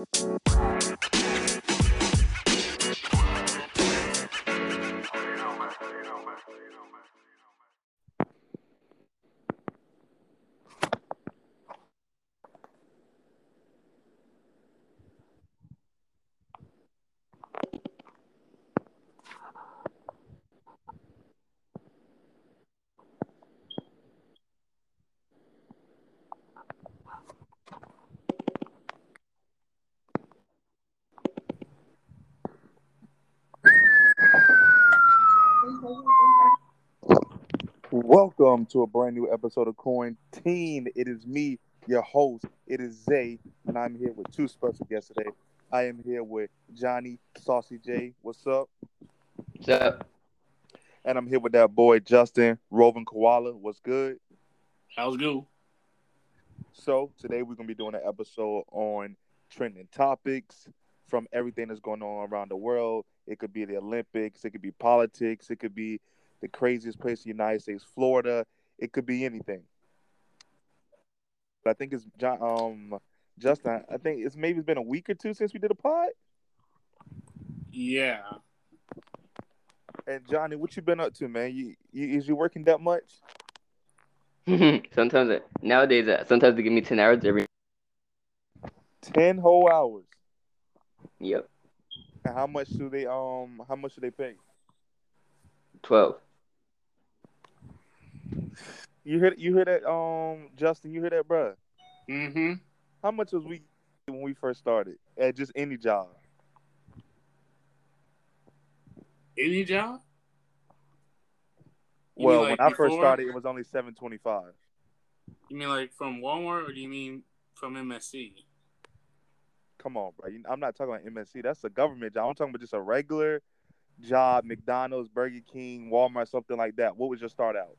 Música Welcome to a brand new episode of Quarantine. It is me, your host. It is Zay, and I'm here with two special guests today. I am here with Johnny Saucy J. What's up? What's up? And I'm here with that boy Justin Roving Koala. What's good? How's good? So today we're gonna be doing an episode on trending topics from everything that's going on around the world. It could be the Olympics, it could be politics, it could be the craziest place in the United States, Florida. It could be anything. But I think it's John, um Justin. I think it's maybe it's been a week or two since we did a pod. Yeah. And Johnny, what you been up to, man? You, you is you working that much? sometimes it, nowadays, uh, sometimes they give me ten hours every. Ten whole hours. Yep, And how much do they um? How much do they pay? twelve. You hear you hear that um Justin? You hear that, bruh? Mm-hmm. How much was we when we first started at just any job? Any job? You well, like, when I first started, it was only seven twenty five. You mean like from Walmart, or do you mean from MSC? Come on, bro. I'm not talking about MSC. That's a government job. I'm talking about just a regular job, McDonald's, Burger King, Walmart, something like that. What was your start out?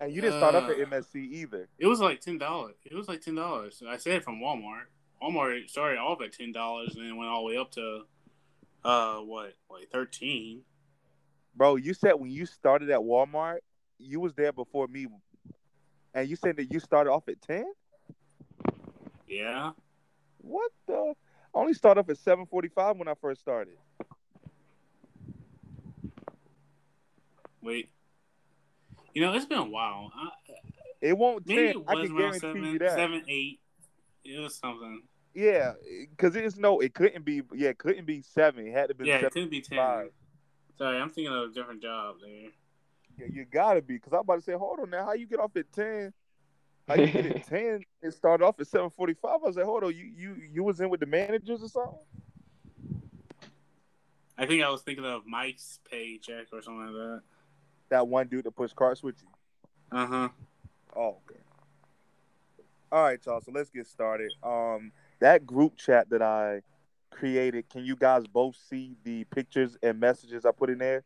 And you didn't start up at MSC either. It was like ten dollars. It was like ten dollars. I said from Walmart. Walmart started off at ten dollars and then went all the way up to uh what like thirteen. Bro, you said when you started at Walmart, you was there before me. And you said that you started off at 10? Yeah. What the? I only started off at 745 when I first started. Wait. You know, it's been a while. I, It won't maybe 10. it I was can around guarantee seven, you that. seven, eight. It was something. Yeah, because it's no, it couldn't be. Yeah, it couldn't be seven. It had to be Yeah, it couldn't be ten. five. Sorry, I'm thinking of a different job there. Yeah, you gotta be. Because I'm about to say, hold on now, how you get off at 10? How you get at 10? It started off at 745. I was like, hold on, you you you was in with the managers or something? I think I was thinking of Mike's paycheck or something like that. That one dude that pushed carts with you. Uh huh. Oh, okay. All right, y'all. So let's get started. Um, that group chat that I created, can you guys both see the pictures and messages I put in there?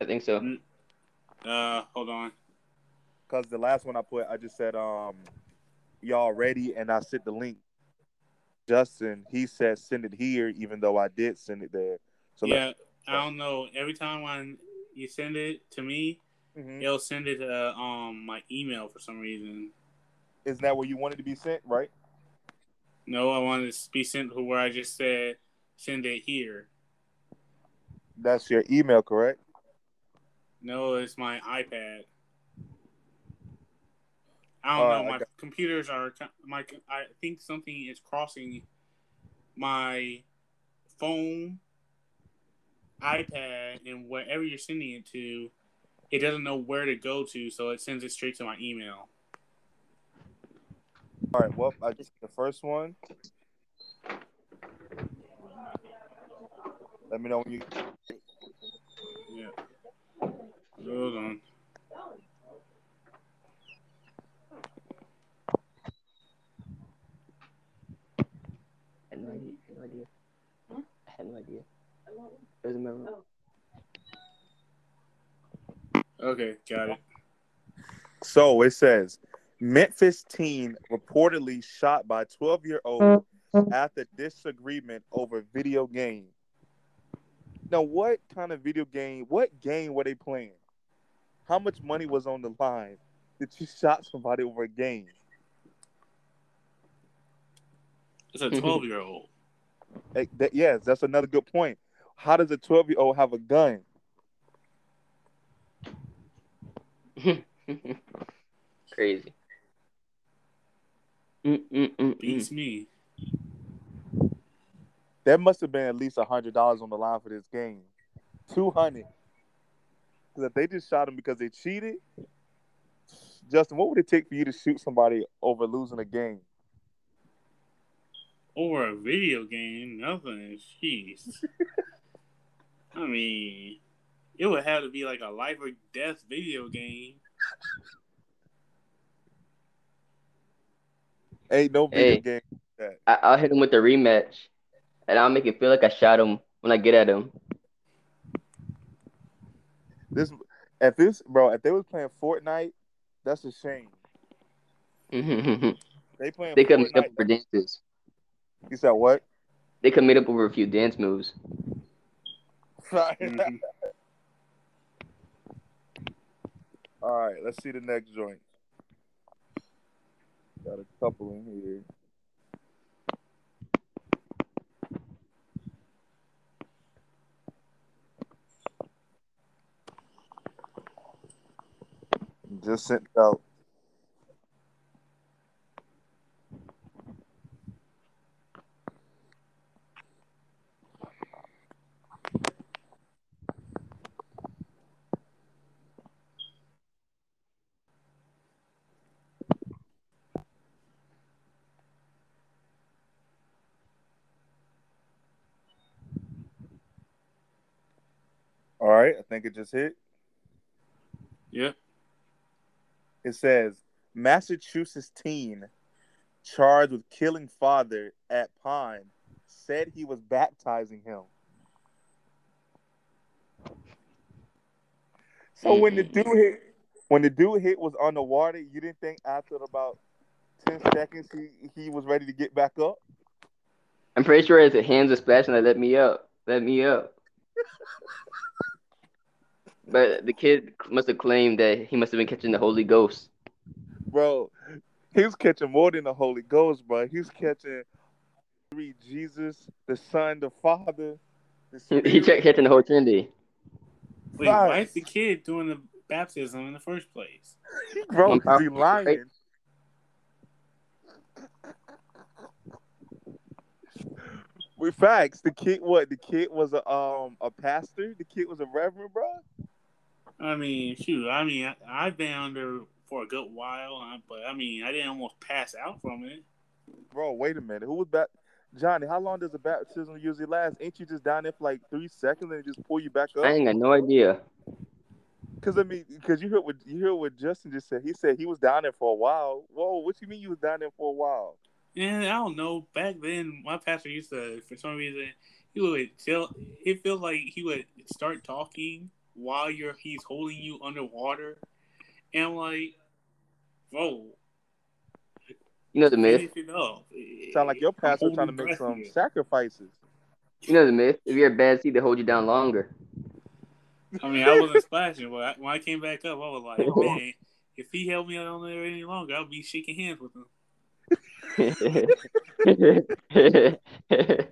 I think so. Uh, hold on. Because the last one I put, I just said, um, y'all ready? And I sent the link. Justin, he said send it here, even though I did send it there. So yeah, I don't know. Every time when you send it to me, Mhm. it'll send it to um my email for some reason. isn't that where you wanted to be sent, right? No, I wanted it to be sent to where I just said send it here. That's your email, correct? No, it's my iPad. I don't Uh, know. My got- computers are my. I think something is crossing my phone, iPad, and wherever you're sending it to, it doesn't know where to go to, so it sends it straight to my email. All right. Well, I just the first one. Let me know when you. Yeah. Hold on. I had no idea. I had no idea. I had no idea. It was in my room. Okay, got it. So it says Memphis teen reportedly shot by 12 year old after disagreement over video game. Now, what kind of video game? What game were they playing? How much money was on the line that you shot somebody over a game? It's a twelve year old. Yes, that's another good point. How does a 12 year old have a gun? Crazy. Mm-mm-mm-mm. Beats me. There must have been at least hundred dollars on the line for this game. Two hundred. Because if they just shot him because they cheated, Justin, what would it take for you to shoot somebody over losing a game? Over a video game, nothing. Jeez. I mean, it would have to be like a life or death video game. Ain't no video Hey. game. That. I- I'll hit him with the rematch, and I'll make it feel like I shot him when I get at him. This if this bro, if they was playing Fortnite, that's a shame. they playing. They playing could meet up Fortnite. for dances. You said what? They could meet up over a few dance moves. Mhm. All right, let's see the next joint. Got a couple in here. Just sent out. All right, I think it just hit. Yeah. It says Massachusetts teen charged with killing father at Pine said he was baptizing him. So when the mm-hmm. dude hit, when the dude hit was underwater, you didn't think after about ten seconds he he was ready to get back up? I'm pretty sure his hands are splashing. Like, let me up, let me up. but the kid must have claimed that he must have been catching the Holy Ghost. Bro, he was catching more than the Holy Ghost, bro. He was catching three Jesus, the Son, the Father. The He, he checked catching the whole Trinity. Wait, why is the kid doing the baptism in the first place? Bro, 'cause he Right. lying. With facts, the kid what? The kid was a um a pastor. The kid was a reverend, bro. I mean, shoot. I mean, I, I've been under for a good while, uh, but I mean, I didn't almost pass out from it. Bro, wait a minute. Who was that? Johnny, how long does a baptism usually last? Ain't you just down there for like three seconds and just pull you back up? I up? ain't got no idea. Because I mean, because you heard what you heard what Justin just said. He said he was down there for a while. Whoa, what you mean you was down there for a while? Yeah, I don't know. Back then, my pastor used to, for some reason, he would tell. It feels like he would start talking while you're he's holding you underwater, and like, whoa. You know the myth. finish it. Sound like your pastor trying to make some here. sacrifices. You know the myth. If you're a bad seed, they hold you down longer. I mean, I wasn't splashing, but I, when I came back up, I was like, man, if he held me on there any longer, I'd be shaking hands with him.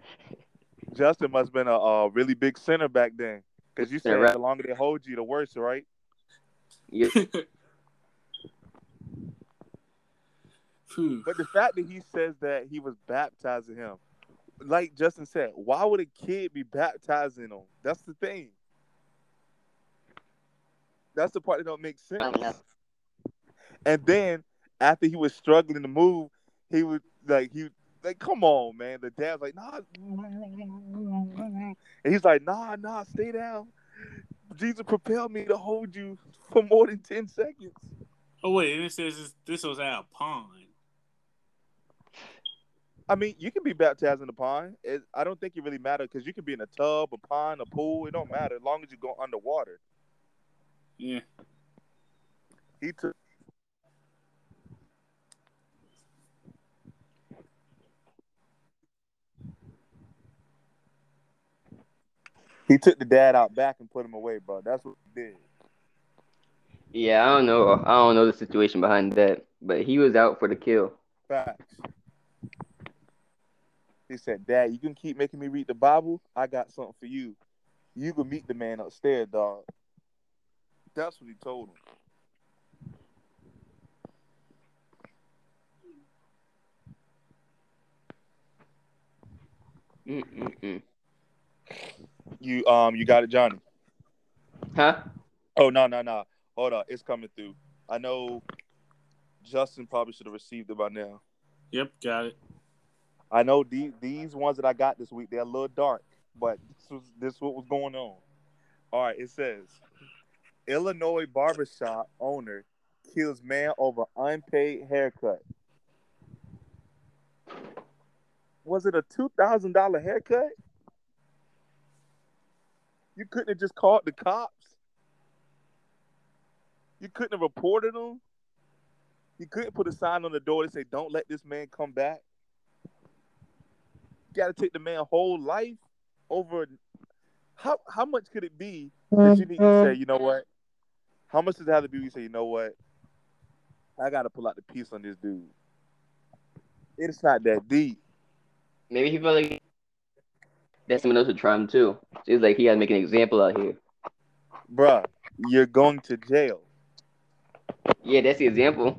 Justin must have been a, a really big sinner back then. Because you Yeah, said right. the longer they hold you, the worse, right? Yeah. But the fact that he says that he was baptizing him, like Justin said, why would a kid be baptizing him? That's the thing. That's the part that don't make sense. And then after he was struggling to move, he was like, he like, come on, man. The dad's like, nah, and he's like, nah, nah, stay down. Jesus propelled me to hold you for more than ten seconds. Oh wait, and it says this, this was at a pond. I mean, you can be baptized in the pond. It, I don't think it really matters because you can be in a tub, a pond, a pool. It don't matter as long as you go underwater. Yeah. He took. He took the dad out back and put him away, bro. That's what he did. Yeah, I don't know. I don't know the situation behind that, but he was out for the kill. Facts. He said, Dad, you can keep making me read the Bible. I got something for you. You can meet the man upstairs, dog. That's what he told him. Mm-mm-mm. You um you got it, Johnny. Huh? Oh no, no, no. Hold on. It's coming through. I know Justin probably should have received it by now. Yep, got it. I know these these ones that I got this week, they're a little dark, but this was this what was going on. All right, it says Illinois barbershop owner kills man over unpaid haircut. Was it a two thousand dollar haircut? You couldn't have just called the cops. You couldn't have reported them. You couldn't put a sign on the door that say, "Don't let this man come back." You got to take the man whole life over. How how much could it be that you need to say, you know what? How much does it have to be? You say, you know what? I got to pull out the piece on this dude. It's not that deep. Maybe he felt like that someone else would try him too. Seems like he got to make an example out here. Bruh, you're going to jail. Yeah, that's the example.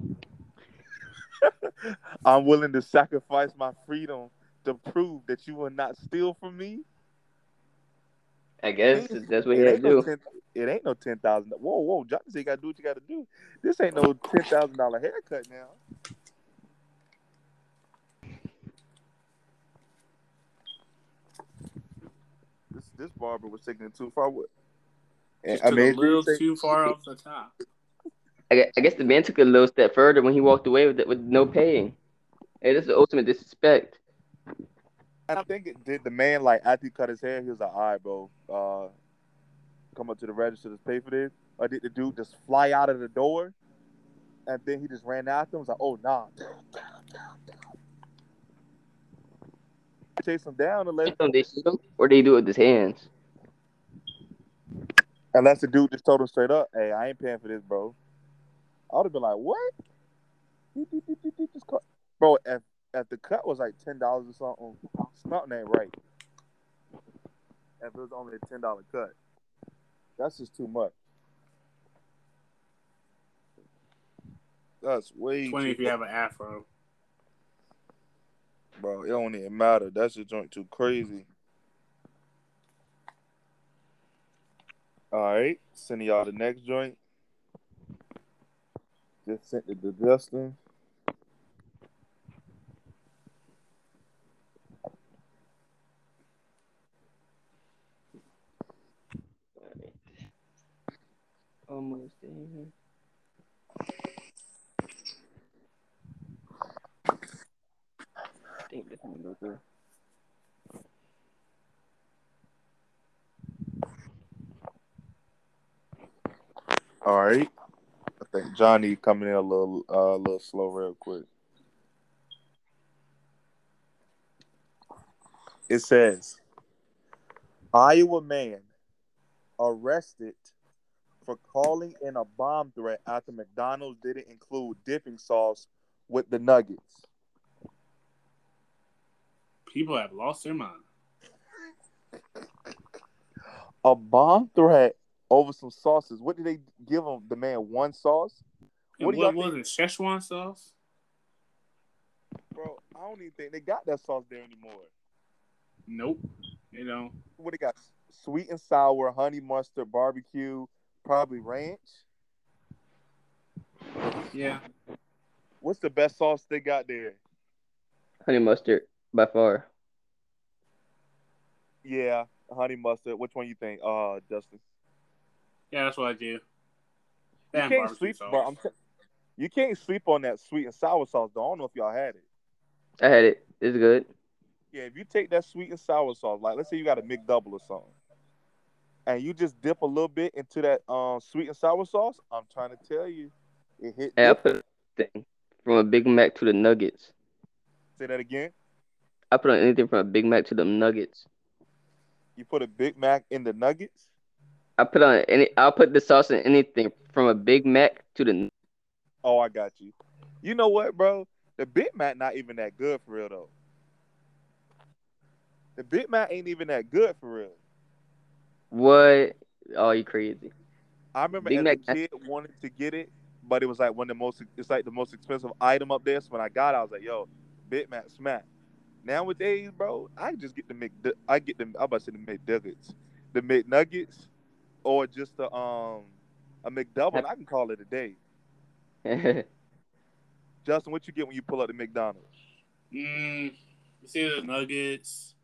I'm willing to sacrifice my freedom to prove that you will not steal from me. I guess It that's what he had to no do. ten, it ain't no ten thousand. Whoa, whoa, Johnny said you gotta do what you gotta do. This ain't no ten thousand dollar haircut now. This this barber was taking it too far. With, and, Just I took mean, a little too far off the top. I guess the man took it a little step further when he walked away with it with no paying. Hey, this is the ultimate disrespect. I think it did the man like after he cut his hair, he was like, "All right, bro, uh, come up to the register to pay for this." Or did the dude just fly out of the door, and then he just ran after him? Was like, "Oh nah." Chase him down unless They shoot him, or they do it with his hands. unless the dude just told him straight up, "Hey, I ain't paying for this, bro." I would have been like, "What?" Bro, if if the cut was like ten dollars or something, something ain't right. If it was only a ten dollar cut, that's just too much. That's way Twenty too if you have an afro. Bro. It don't even matter. That's just joint too crazy. All right, sending y'all the next joint. Just sent it to Justin. Almost there. This one through. All right. I think Johnny coming in a little uh, a little slow real quick. It says Iowa man arrested for calling in a bomb threat after McDonald's didn't include dipping sauce with the nuggets. People have lost their mind. A bomb threat over some sauces. What did they give him? The man one sauce? What what, do y'all was it? Szechuan sauce? Bro, I don't even think they got that sauce there anymore. Nope. You know, what they got? Sweet and sour, honey mustard, barbecue, probably ranch. yeah. What's the best sauce they got there? Honey mustard by far. Yeah, honey mustard. Which one you think? Uh, Justin. Yeah, that's what I do. You can't sleep, sauce. bro. I'm t- you can't sleep on that sweet and sour sauce. Though. I don't know if y'all had it. I had it. It's good. Yeah, if you take that sweet and sour sauce, like let's say you got a McDouble or something, and you just dip a little bit into that um sweet and sour sauce, I'm trying to tell you, it hit. Hey, I put thing from a Big Mac to the nuggets. Say that again. I put on anything from a Big Mac to the nuggets. You put a Big Mac in the nuggets. I put on any. I'll put the sauce in anything from a Big Mac to the. Oh, I got you. You know what, bro? The Big Mac not even that good for real though. The Big Mac ain't even that good for real. What? Oh, you crazy? I remember Big as Mac- a kid wanted to get it, but it was like one of the most. It's like the most expensive item up there. So when I got, it, I was like, "Yo, Big Mac smack." Nowadays, bro, I just get the Mc. I get the. I'm about to say the McNuggets, the McNuggets, or just the um a McDouble. and I can call it a day. Justin, what you get when you pull up the McDonald's? Mm, it's either nuggets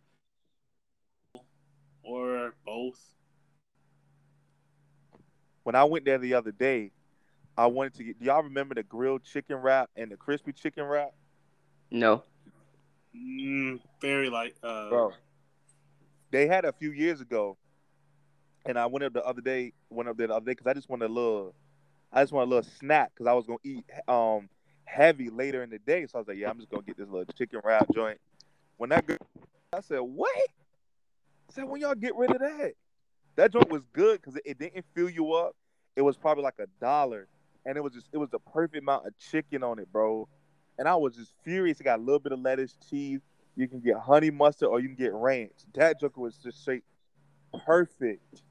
or both. When I went there the other day, I wanted to get. Do y'all remember the grilled chicken wrap and the crispy chicken wrap? no. Mm, very like uh. bro. They had a few years ago, and I went up the other day. Went up there the other day because I just wanted a little, I just want a little snack because I was gonna eat um heavy later in the day. So I was like, yeah, I'm just gonna get this little chicken wrap joint. When that girl, I said, what? I said, when y'all get rid of that? That joint was good because it, it didn't fill you up. It was probably like a dollar, and it was just it was the perfect amount of chicken on it, bro. And I was just furious. It got a little bit of lettuce, cheese. You can get honey mustard or you can get ranch. That joker was just straight perfect.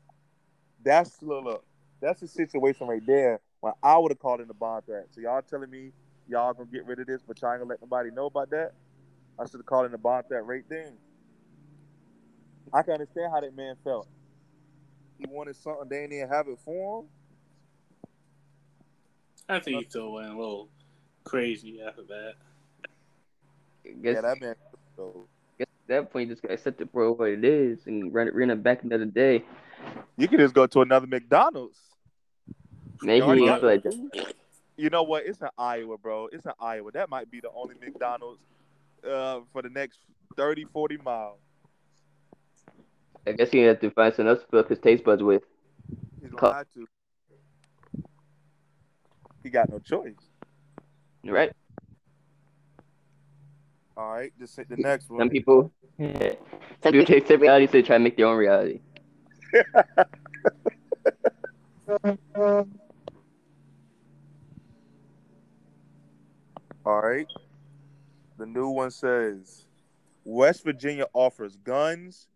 That's look, that's the situation right there. When I would have called in the bond threat. So y'all telling me y'all gonna get rid of this, but y'all ain't gonna let nobody know about that? I should have called in the bond threat right then. I can understand how that man felt. He wanted something they didn't have it for him. I think he still went a little crazy after that. Guess, yeah, that man. So, guess at that point, you just gotta accept it for what it is and run it, run it back another day. you can just go to another McDonald's. Maybe already he got- like. You know what? It's in Iowa, bro. It's in Iowa. That might be the only McDonald's uh, for the next 30, 40 miles. I guess he have to find something else to fill up his taste buds with. He's Cup. gonna have to. He got no choice. Right? All right, just hit the next one. Some people, some people take their reality, so they try to make their own reality. All right. The new one says West Virginia offers guns,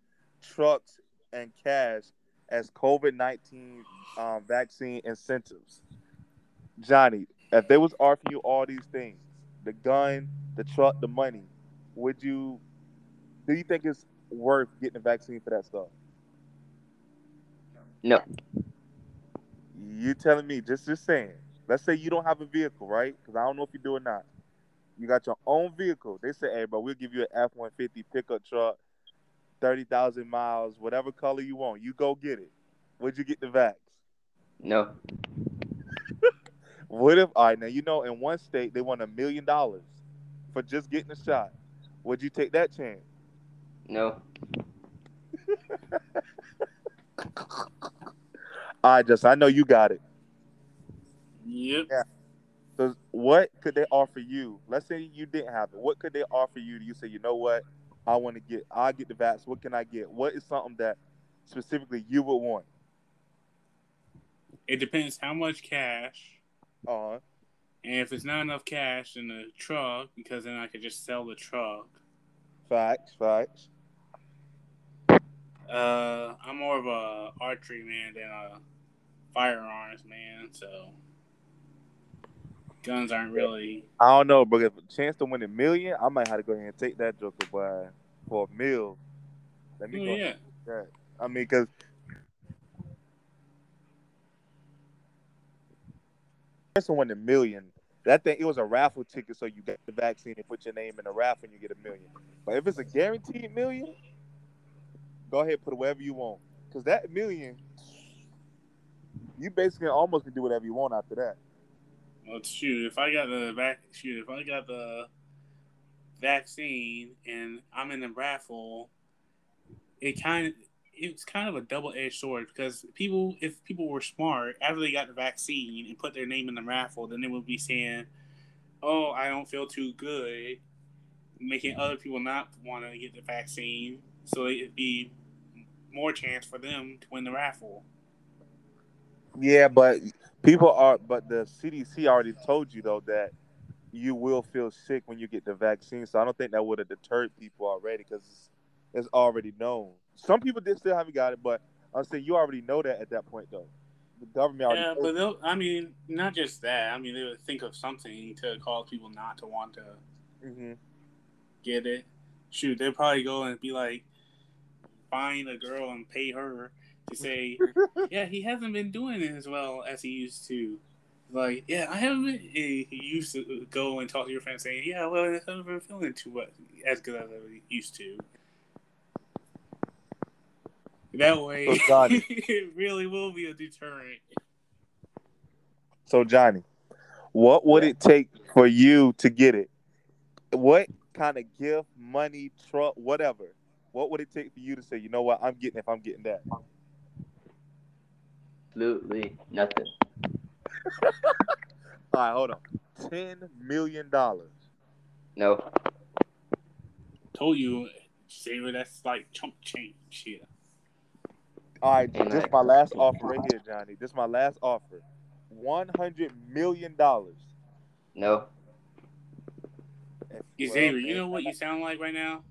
trucks, and cash as COVID 19 um, vaccine incentives. Johnny, if they was offering you all these things, the gun, the truck, the money, would you do you think it's worth getting a vaccine for that stuff? No. You telling me, just just saying. Let's say you don't have a vehicle, right? Because I don't know if you do or not. You got your own vehicle. They say, hey, bro, we'll give you an F one fifty pickup truck, thirty thousand miles, whatever color you want. You go get it. Would you get the vax? No. What if all right now you know in one state they want a million dollars for just getting a shot? Would you take that chance? No. All right, just I know you got it. Yep. So what could they offer you? Let's say you didn't have it. What could they offer you? Do You say, you know what? I want to get. I'll get the vax. What can I get? What is something that specifically you would want? It depends how much cash, Uh, and if it's not enough cash in the truck, because then I could just sell the truck. facts, facts. Uh, I'm more of a archery man than a firearms man, so guns aren't really. I don't know, but if a chance to win a million, I might have to go ahead and take that joker, boy, for a meal. Let Oh, me go. yeah. I mean, because person won a million. That thing, it was a raffle ticket, so you get the vaccine and put your name in the raffle and you get a million. But if it's a guaranteed million, go ahead put whatever you want. Because that million, you basically almost can do whatever you want after that. well, shoot, if I got the vac, shoot, if I got the vaccine and I'm in the raffle, it kind of it's kind of a double edged sword because people, if people were smart after they got the vaccine and put their name in the raffle, then they would be saying, "Oh, I don't feel too good," making other people not want to get the vaccine, so it'd be more chance for them to win the raffle. Yeah, but people are, but the CDC already told you though that you will feel sick when you get the vaccine. So I don't think that would have deterred people already because It's already known. Some people did still haven't got it, but I'm saying you already know that at that point, though. The government already. Yeah, but they'll, I mean, not just that. I mean, they would think of something to cause people not to want to Mhm. get it. Shoot, they'd probably go and be like, find a girl and pay her to say, yeah, he hasn't been doing it as well as he used to. Like, yeah, I haven't been. He used to go and talk to your friend saying, yeah, well, I haven't been feeling too well, as good as I used to. That way, So, Johnny. it really will be a deterrent. So Johnny, what would it take for you to get it? What kind of gift, money, truck, whatever? What would it take for you to say, you know what, I'm getting if I'm getting that? Absolutely nothing. All right, hold on. Ten million dollars. No. Told you, Xavier, that's like chump change here. All right, And this is my last offer right here, Johnny. This is my last offer. One hundred million dollars. No. Xavier, you know what you sound like right now?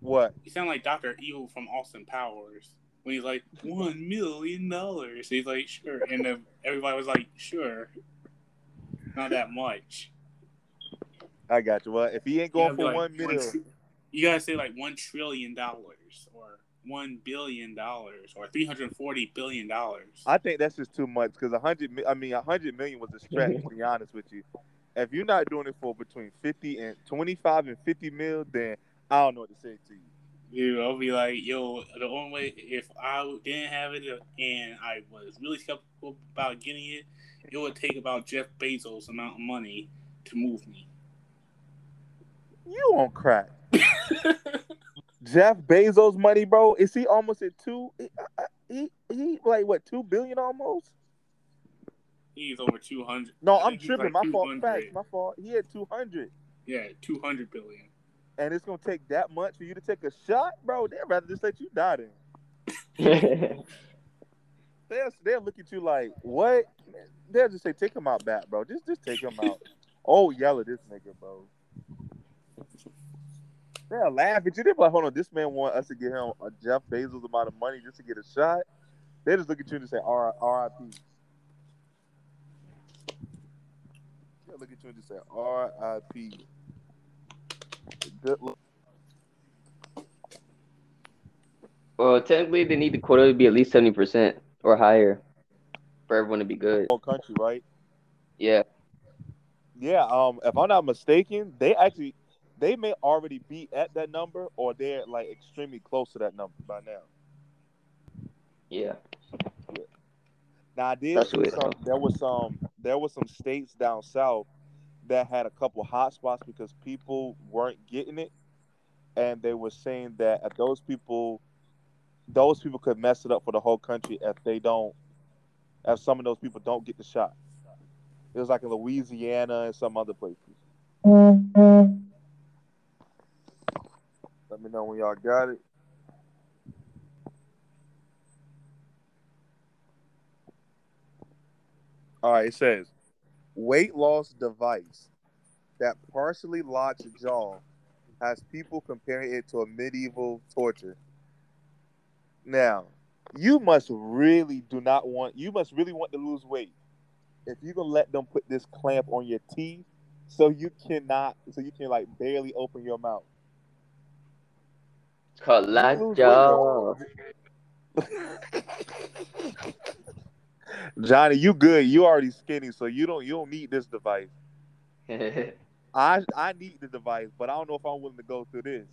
What? You sound like Doctor Evil from Austin Powers when he's like one million dollars. He's like, sure, and then everybody was like, sure, not that much. I got you. Well, if he ain't going for like, one million, You gotta say like one trillion dollars or one billion dollars or three hundred forty billion dollars. I think that's just too much because a hundred. I mean, a hundred million was a stretch. to be honest with you, if you're not doing it for between fifty and twenty-five and fifty mil, then I don't know what to say to you. Dude, I'll be like, yo, the only way if I didn't have it and I was really skeptical about getting it, it would take about Jeff Bezos' amount of money to move me. You won't crack. Jeff Bezos' money, bro. Is he almost at two? He, he, he like what two billion almost? He's over two hundred. No, I I'm tripping. like my fault. Facts. My fault. He had two hundred, Yeah, two hundred billion. and it's gonna take that much for you to take a shot, bro. They'd rather just let you die then. They'll they'll look at you like what? They'll just say, take him out back, bro. Just just take him out. oh, yell at this nigga, bro. They'll laugh at you. They'll be like, hold on, this man want us to give him a Jeff Bezos amount of money just to get a shot. They just look at you and say, R- R.I.P. They'll look at you and just say, R.I.P. Good luck. well, technically, they need the quota to be at least seventy percent or higher for everyone to be good. whole country, right? Yeah. Yeah, um, if I'm not mistaken, they actually they may already be at that number or they're like extremely close to that number by now. Yeah. Now I did That's see weird, some there was some there was some states down south that had a couple hot spots because people weren't getting it and they were saying that if those people those people could mess it up for the whole country if they don't if some of those people don't get the shot. It was like in Louisiana and some other places. Mm-hmm. Let me know when y'all got it. All right, it says weight loss device that partially locks jaw has people comparing it to a medieval torture. Now, you must really do not want you must really want to lose weight. If you're gonna let them put this clamp on your teeth so you cannot so you can like barely open your mouth. It's called lose weight, Lockjaw. Johnny, you good. You already skinny, so you don't you don't need this device. I I need the device, but I don't know if I'm willing to go through this.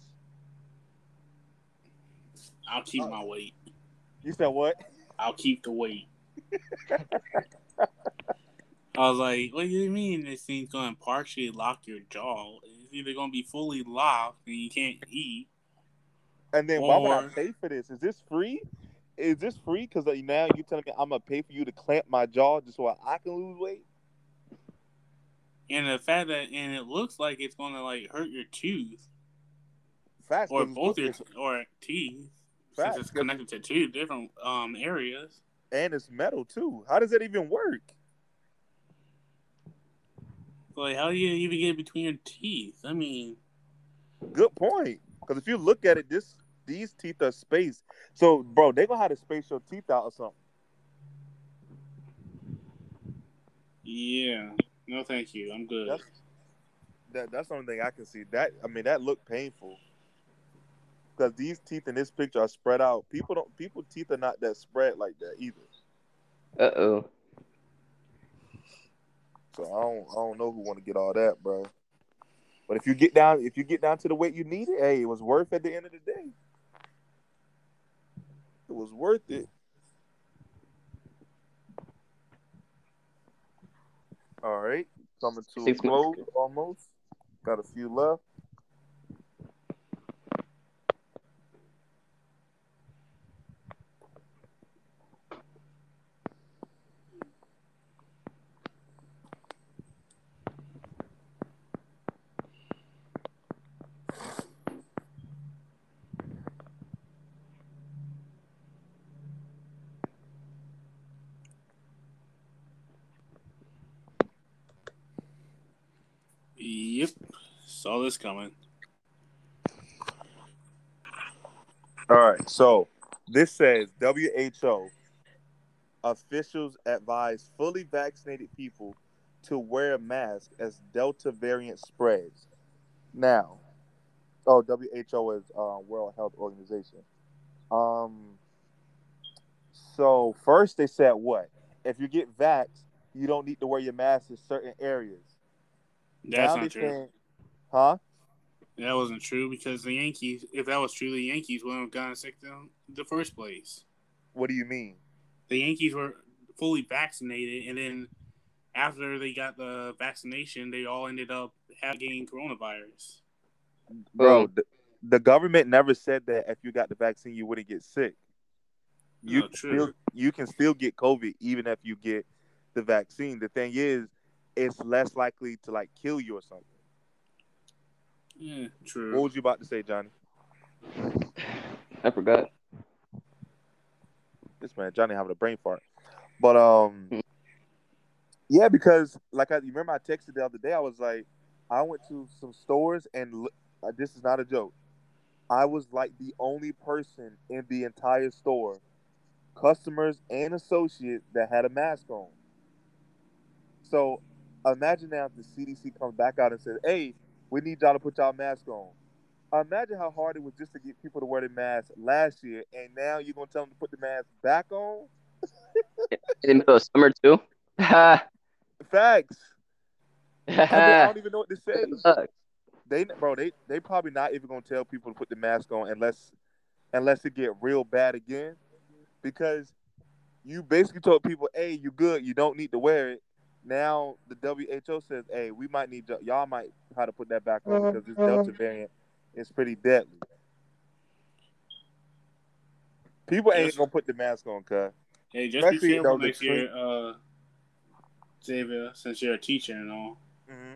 I'll keep uh, my weight. You said what? I'll keep the weight. I was like, what do you mean this thing's going to partially lock your jaw? It's either going to be fully locked and you can't eat. And then why would I pay for this? Is this free? Is this free? Because now you're telling me I'm gonna pay for you to clamp my jaw just so I can lose weight? And the fact that, and it looks like it's going to like hurt your tooth Facts. or both your or teeth Facts. since it's connected to two different um areas. and it's metal too. How does that even work? Like, how do you even get it between your teeth? I mean, Good point. Because if you look at it, this these teeth are spaced. So, bro, they gonna have to space your teeth out or something. Yeah. No, thank you. I'm good. That's that. That's the only thing I can see. That I mean, that looked painful because these teeth in this picture are spread out. People don't. People teeth are not that spread like that either. Uh oh. So I don't. I don't know who want to get all that, bro. But if you get down, if you get down to the weight you needed, hey, it was worth at the end of the day. It was worth it. All right, coming to a close minutes. almost. Got a few left. Yep. Saw this coming. All right, so this says WHO officials advise fully vaccinated people to wear a mask as Delta variant spreads. Now, oh, WHO is uh, World Health Organization. Um, so first they said what? If you get vaxxed, you don't need to wear your mask in certain areas. That's now not true. saying, huh? That wasn't true because the Yankees, if that was true, the Yankees wouldn't have gotten sick in the first place. What do you mean? The Yankees were fully vaccinated, and then after they got the vaccination, they all ended up having coronavirus. bro. The, the government never said that if you got the vaccine, you wouldn't get sick. You No, can true. still you can still get COVID even if you get the vaccine. The thing is, it's less likely to like kill you or something. Yeah, true. What was you about to say, Johnny? I forgot. This man, Johnny, having a brain fart. But um, yeah, because like I you remember I texted the other day. I was like, I went to some stores and uh, this is not a joke. I was like the only person in the entire store, customers and associates that had a mask on. So imagine now if the CDC comes back out and says, "Hey, we need y'all to put y'all mask on." Imagine how hard it was just to get people to wear their masks last year, and now you're gonna tell them to put the mask back on. In the middle of summer too. Facts. I, mean, I don't even know what to say. They, bro, they they probably not even gonna tell people to put the mask on unless unless it get real bad again, because you basically told people, "Hey, you good? You don't need to wear it." Now the WHO says, "Hey, we might need y- y'all might how to put that back on because this Delta variant is pretty deadly." People ain't Yes. gonna put the mask on, cuz. Hey, just be Especially careful those next year, uh, Xavier, since you're a teacher and all. Mm-hmm.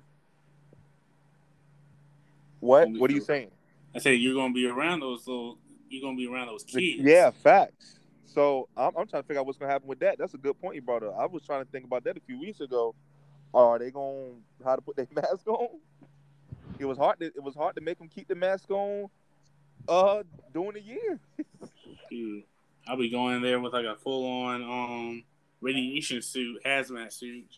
What? What are you true. saying? I said you're gonna be around those little. You're gonna be around those kids. Yeah, facts. So I'm, I'm trying to figure out what's gonna happen with that. That's a good point you brought up. I was trying to think about that a few weeks ago. Are they going to how to put their mask on? It was hard. To, it was hard to make them keep the mask on. Uh, during the year. Dude, I'll be going there with like a full on um radiation suit, hazmat suit,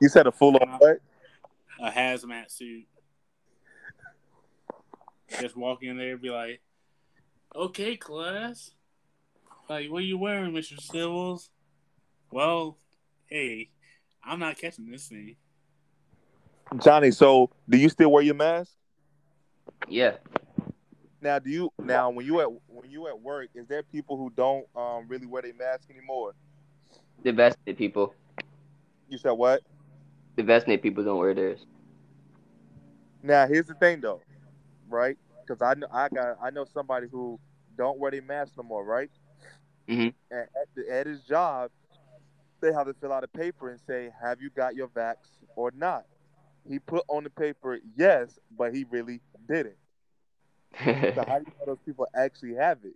You said a full on what? a hazmat suit. Just walk in there be like, "Okay, class. Like, what are you wearing, Mister Stills?" Well, hey, I'm not catching this thing. Johnny. So do you still wear your mask? Yeah. Now, do you now when you at when you at work? Is there people who don't um really wear their mask anymore? The vaccinated people. You said what? The vaccinated people don't wear theirs. Now here's the thing though, right? Because I know I got I know somebody who don't wear their mask no more, right? Mhm. And at, the, at his job, they have to fill out a paper and say, "Have you got your vax or not?" He put on the paper yes, but he really didn't. So how do you know those people actually have it?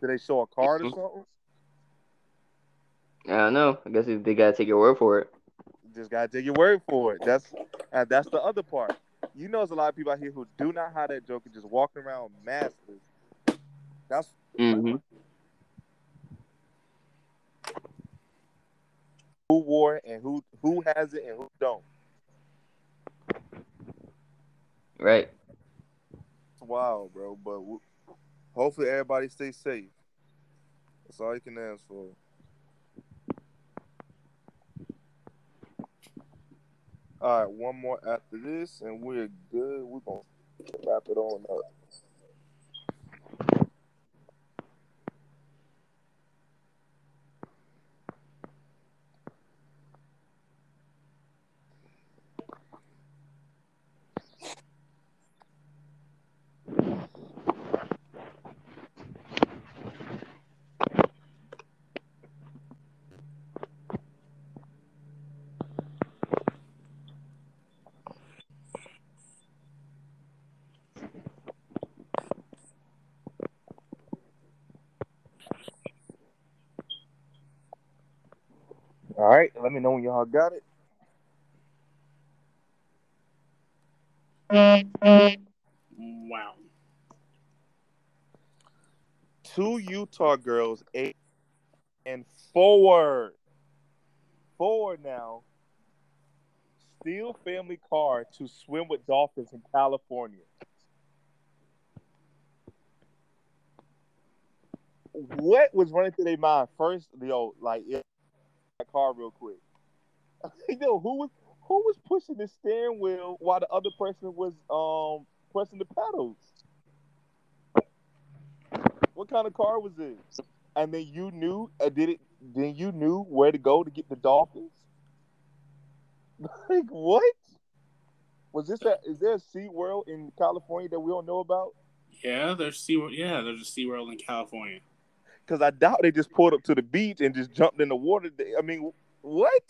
Do they show a card or Mhm. something? I don't know. I guess they gotta take your word for it. Just gotta take your word for it. That's and that's the other part. You know, there's a lot of people out here who do not have that joke and just walking around maskless. That's hmm who wore it and who who has it and who don't. Right. It's wild, bro. But w- hopefully everybody stays safe. That's all you can ask for. All right, one more after this, and we're good. We're gonna wrap it on up. All right, let me know when y'all got it. Wow. Two Utah girls, eight and forward, forward now, steal family car to swim with dolphins in California. What was running through their mind first? Yo, like yeah, that car real quick. Yo, who was who was pushing the steering wheel while the other person was um pressing the pedals? What kind of car was it? And then you knew, uh, did it? Then you knew where to go to get the dolphins. like what? Was this a? Is there a Sea World in California that we don't know about? Yeah, there's Sea. Yeah, there's a SeaWorld in California. Because I doubt they just pulled up to the beach and just jumped in the water. I mean, what?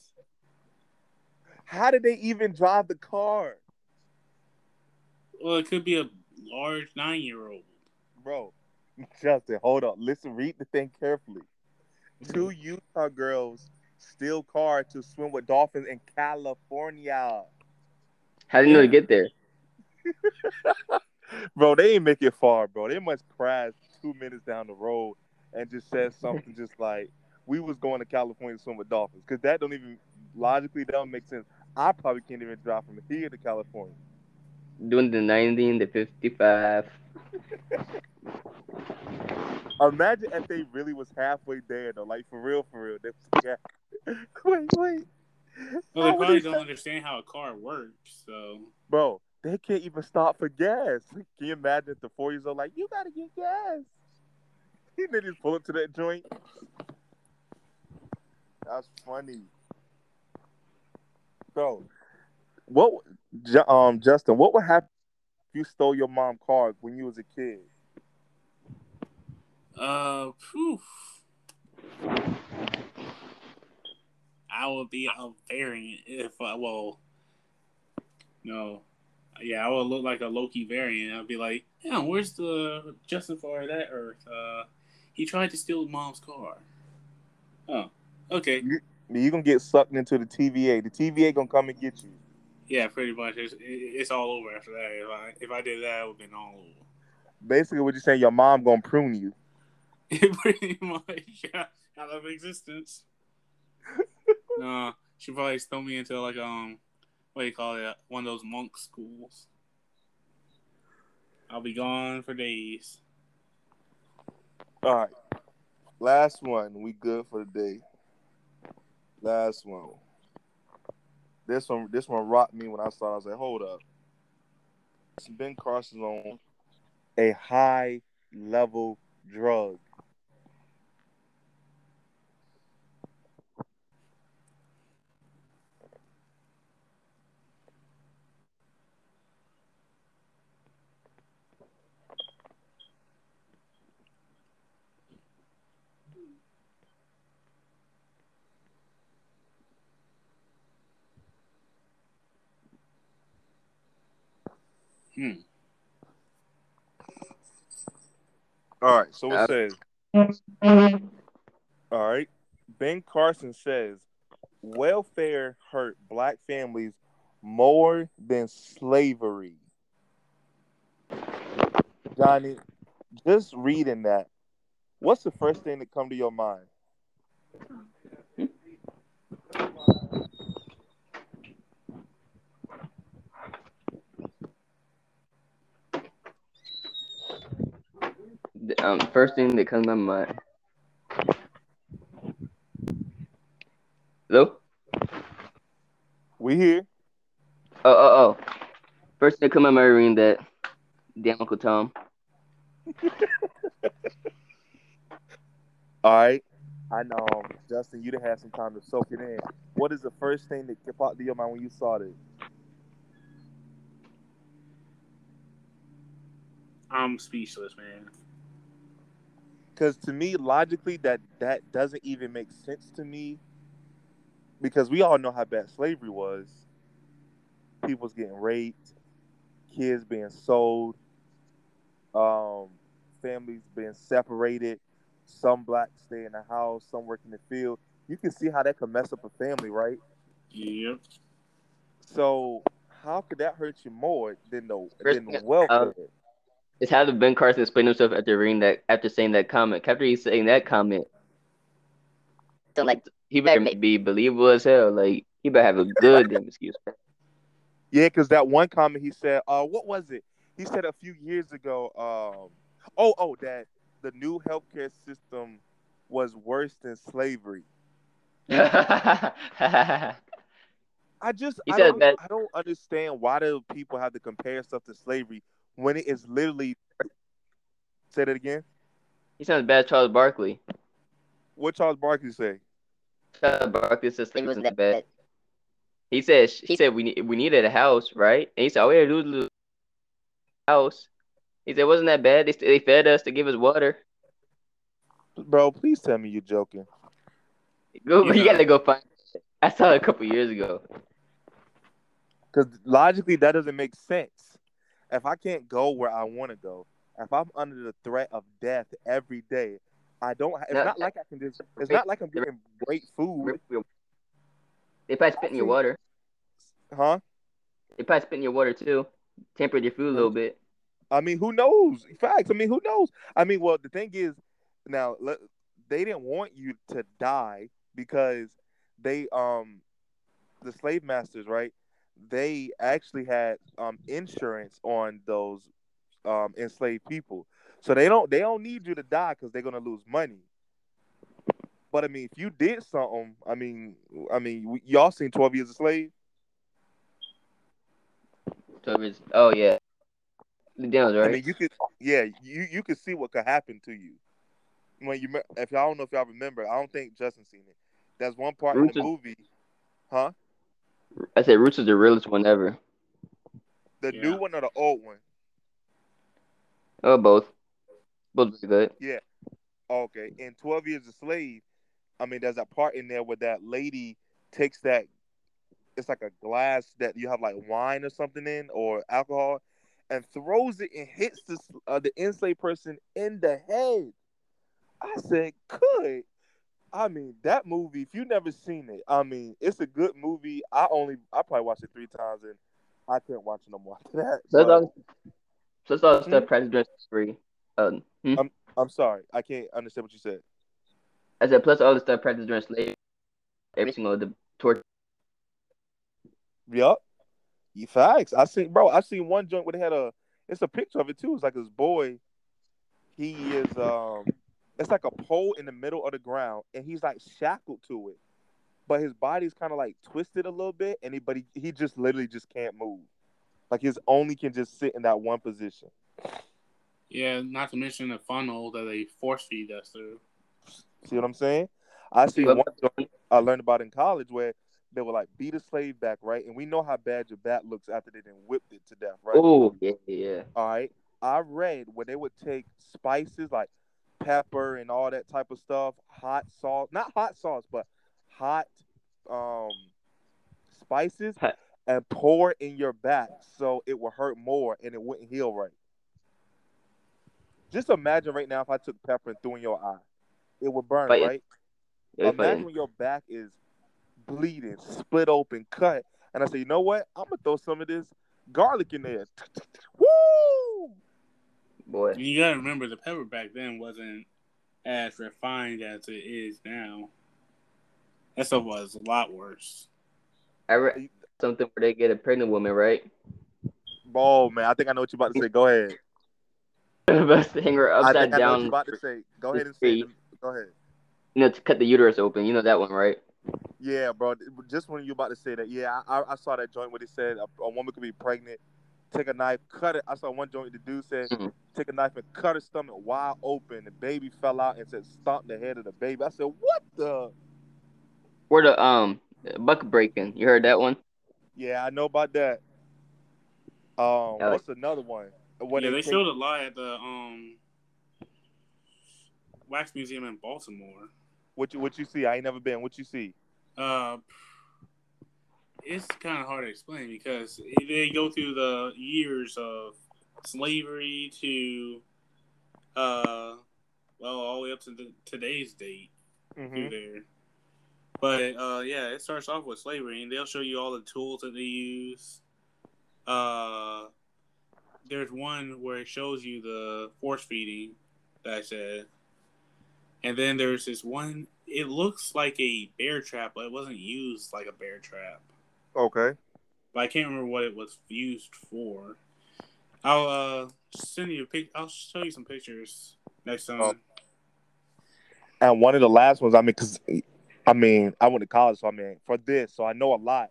How did they even drive the car, Well, it could be a large nine-year-old. bro? Justin, hold up. Listen, read the thing carefully. Two Utah girls steal car to swim with dolphins in California. How do you know to get there? Bro, they ain't make it far, bro. They must crash two minutes down the road and just said something just like we was going to California to swim with dolphins. Cause that don't even logically that don't make sense. I probably can't even drive from here to California. Doing the 90 and the 55. Imagine if they really was halfway there though, like for real, for real. They was, yeah. wait, wait. Well, they probably don't understand how a car works. So Bro, they can't even stop for gas. Can you imagine if the four years old like, you gotta get gas? And they just pull up to that joint. That's funny. Bro, what um Justin, what would happen if you stole your mom's car when you was a kid? Uh, phew. I would be a variant if I, well, no, yeah, I would look like a Loki variant. I'd be like, yeah, where's the Justin for that Earth? Uh, he tried to steal mom's car. Oh, okay, You gonna get sucked into the TVA. The TVA gonna come and get you. yeah, pretty much. It's, it's all over after that. If I if I did that, it would have been all over. Basically, what you're saying? Your mom gonna prune you. pretty much yeah, out of existence. no, she probably throw me into like um, what do you call it? One of those monk schools. I'll be gone for days. All right. Last one. We good for the day. Last one. This one this one rocked me when I saw it. I was like, hold up. Ben Carson's on a high level drug. Hmm. All right, so it says. All right, Ben Carson says welfare hurt black families more than slavery. Johnny, just reading that, what's the first thing that come to your mind? Um, first thing that comes to my mind. Hello? We here. Oh, oh, oh. First thing that comes to my mind reading that. Damn Uncle Tom. All right. I know, Justin, you done had some time to soak it in. What is the first thing that popped to your mind when you saw this? I'm speechless, man. Because to me, logically, that that doesn't even make sense to me. Because we all know how bad slavery was. People's getting raped, kids being sold, um, families being separated. Some blacks stay in the house, some work in the field. You can see how that could mess up a family, right? Yep. So how could that hurt you more than the First than thing- welfare? It's how did Ben Carson explain himself after reading that, after saying that comment. After he's saying that comment, So like he better be believable as hell. Like he better have a good damn excuse. Yeah, because that one comment he said, uh, what was it? He said a few years ago, um, oh, oh, that the new healthcare system was worse than slavery. I just, He I said don't, that- I don't understand why do people have to compare stuff to slavery when it is literally. Say that again. he sounds bad, Charles Barkley. What Charles Barkley say? Charles Barkley says it slavery wasn't wasn't that bad. He said he said we need we needed a house, right? And he said all we had to do was house. He said it wasn't that bad. They they fed us to give us water. Bro, please tell me you're joking. Go, You you gotta go find. It. I saw it a couple years ago. Because logically, that doesn't make sense. If I can't go where I want to go, if I'm under the threat of death every day, I don't. It's No, not like I can just. It's not like I'm getting great food, They probably spit in your water. huh? They probably spit in your water too. Tempered your food a little bit. I mean, who knows? Facts. I mean, who knows? I mean, well, the thing is, now they didn't want you to die because they, um, the slave masters, right? They actually had um insurance on those um enslaved people, so they don't they don't need you to die because they're gonna lose money. But I mean, if you did something, I mean, I mean, y'all seen Twelve Years a Slave? So it's, oh yeah, the Daniels, right? I mean, you could, yeah, you you could see what could happen to you when you. If y'all don't know if y'all remember, I don't think Justin seen it. There's one part in Roots the movie, huh? I said Roots is the realest one ever. The Yeah. new one or the old one? Oh, both. Both are good. Yeah. Okay, in Twelve Years a Slave, I mean, there's a part in there where that lady takes that. It's like a glass that you have like wine or something in or alcohol, and throws it and hits the uh, the enslaved person in the head. I said, "Good." I mean, that movie. If you never seen it, I mean, it's a good movie. I only I probably watched it three times and I couldn't watch it no more after that. So that's but- that's all the Hmm? during slavery. Um, hmm? I'm sorry, I can't understand what you said. I said plus all the stuff practiced during slavery. Every single the torture. Yup. You facts. I seen bro, I seen one joint where they had a it's a picture of it too. It's like this boy. He is um it's like a pole in the middle of the ground and he's like shackled to it. But his body's kind of like twisted a little bit and he but he, he just literally just can't move. Like his only can just sit in that one position. Yeah, not to mention the funnel that they force feed us through. See what I'm saying? I see But- one joint I learned about in college where they were like beat a slave back, right? And we know how bad your back looks after they done whipped it to death, right? Oh yeah, yeah. All right. I read where they would take spices like pepper and all that type of stuff, hot sauce, not hot sauce, but hot um spices Hot. and pour in your back so it would hurt more and it wouldn't heal right. Just imagine right now if I took pepper and threw in your eye. It would burn, right? yeah Imagine when your back is bleeding, split open, cut, and I say, you know what? I'm gonna throw some of this garlic in there. Woo! Boy, You gotta remember the pepper back then wasn't as refined as it is now. That stuff was a lot worse. I read something where they get a pregnant woman, right? Oh man, I think I know what you're about to say. Go ahead. Best hang her I upside think I know what down, you're about to say. Go ahead and say. Go ahead. you know, to cut the uterus open. You know that one, right? Yeah, bro. Just when you're about to say that, yeah, I, I saw that joint where they said a, a woman could be pregnant, take a knife, cut it. I saw one joint the dude said, Mhm. take a knife and cut his stomach wide open. The baby fell out and said, stomp the head of the baby. I said, what the? Where the um buck breaking. You heard that one? Yeah, I know about that. Um, Yeah, what's another one? When yeah, they take- showed a lot at the um wax museum in Baltimore. what you what you see? I ain't never been. What you see? Uh, it's kind of hard to explain because they go through the years of slavery to, uh, well, all the way up to the, today's date through hmm there. But uh, yeah, it starts off with slavery, and they'll show you all the tools that they use. Uh, there's one where it shows you the force feeding that I said, and then there's this one. It looks like a bear trap, but it wasn't used like a bear trap. Okay. But I can't remember what it was used for. I'll uh send you a pic. I'll show you some pictures next time. Oh. And one of the last ones, I mean, because I mean, I went to college, so I mean, for this, so I know a lot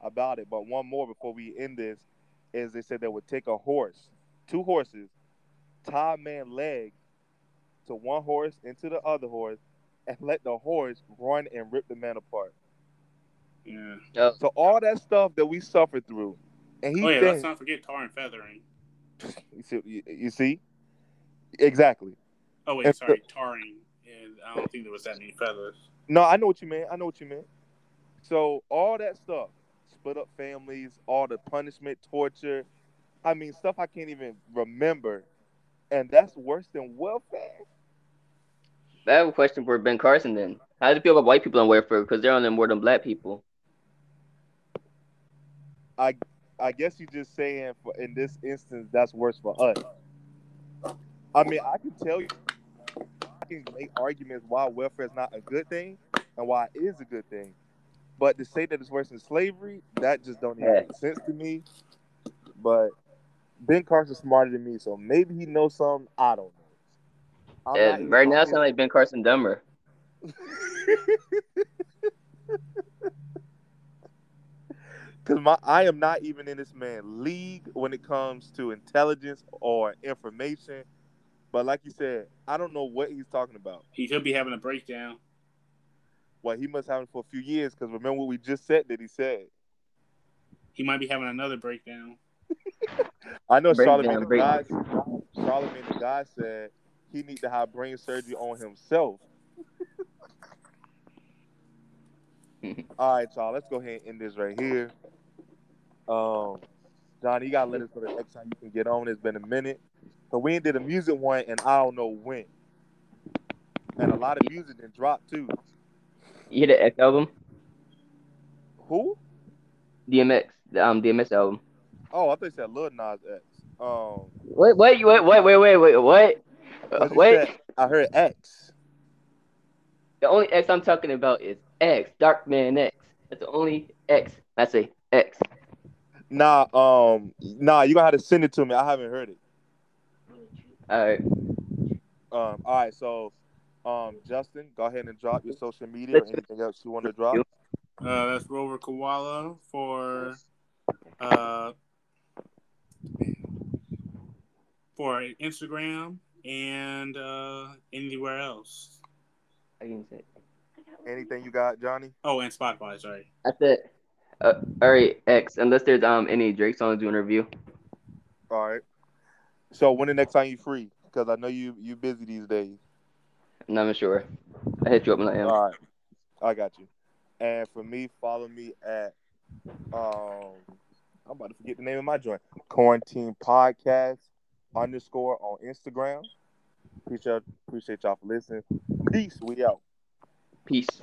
about it. But one more before we end this is they said they would take a horse, two horses, tie a man leg to one horse into the other horse, and let the horse run and rip the man apart. Yeah. So all that stuff that we suffered through, and he Oh yeah. thinks, Let's not forget tar and feathering. you, see, you, you see, exactly. Oh wait, And sorry, tarring. And I don't think there was that many feathers. No, I know what you mean. I know what you mean. So all that stuff, split up families, all the punishment, torture. I mean, stuff I can't even remember, and that's worse than welfare. I have a question for Ben Carson then. How do you feel about white people on welfare? Because they're on there more than black people. I I guess you're just saying for in this instance that's worse for us. I mean, I can tell you, I can make arguments why welfare is not a good thing and why it is a good thing, but to say that it's worse than slavery, that just don't even make sense to me. But Ben Carson's smarter than me, so maybe he knows something I don't know. I'm And right now, it sounds like Ben Carson dumber. Cause my I am not even in this man league when it comes to intelligence or information. But like you said, I don't know what he's talking about. He could be having a breakdown. Well, he must have it for a few years. Cause remember what we just said that he said. He might be having another breakdown. I know Breakdown, Charlemagne the God. breakdown. Charlemagne the God said he need to have brain surgery on himself. All right, y'all. Let's go ahead and end this right here. Um, Johnny, you gotta let us know the next time you can get on. It's been a minute. So we did a music one, and I don't know when. And a lot of music did dropped too. You hear the X album? Who? DMX. The um DMX album. Oh, I thought you said Lil Nas X. Um, Wait, wait, wait, wait, wait, wait, wait, what? Wait. I heard X. The only X I'm talking about is X, Darkman X. That's the only X. I say X. Nah, um, nah. You gonna have to send it to me. I haven't heard it. All right. Um, all right. So, um, Justin, go ahead and drop your social media or anything else you want to drop. Uh, that's Rover Koala for uh, for Instagram and uh, anywhere else. I can say. Anything you got, Johnny? Oh, and Spotify. Sorry. That's it. Uh, all right, X. Unless there's um any Drake songs to interview. All right. So when the next time you free? Because I know you you busy these days. I'm not even sure. I hit you up when I am. All right. I got you. And for me, follow me at um I'm about to forget the name of my joint. Quarantine Podcast underscore on Instagram. Appreciate appreciate y'all for listening. Peace. We out. Peace.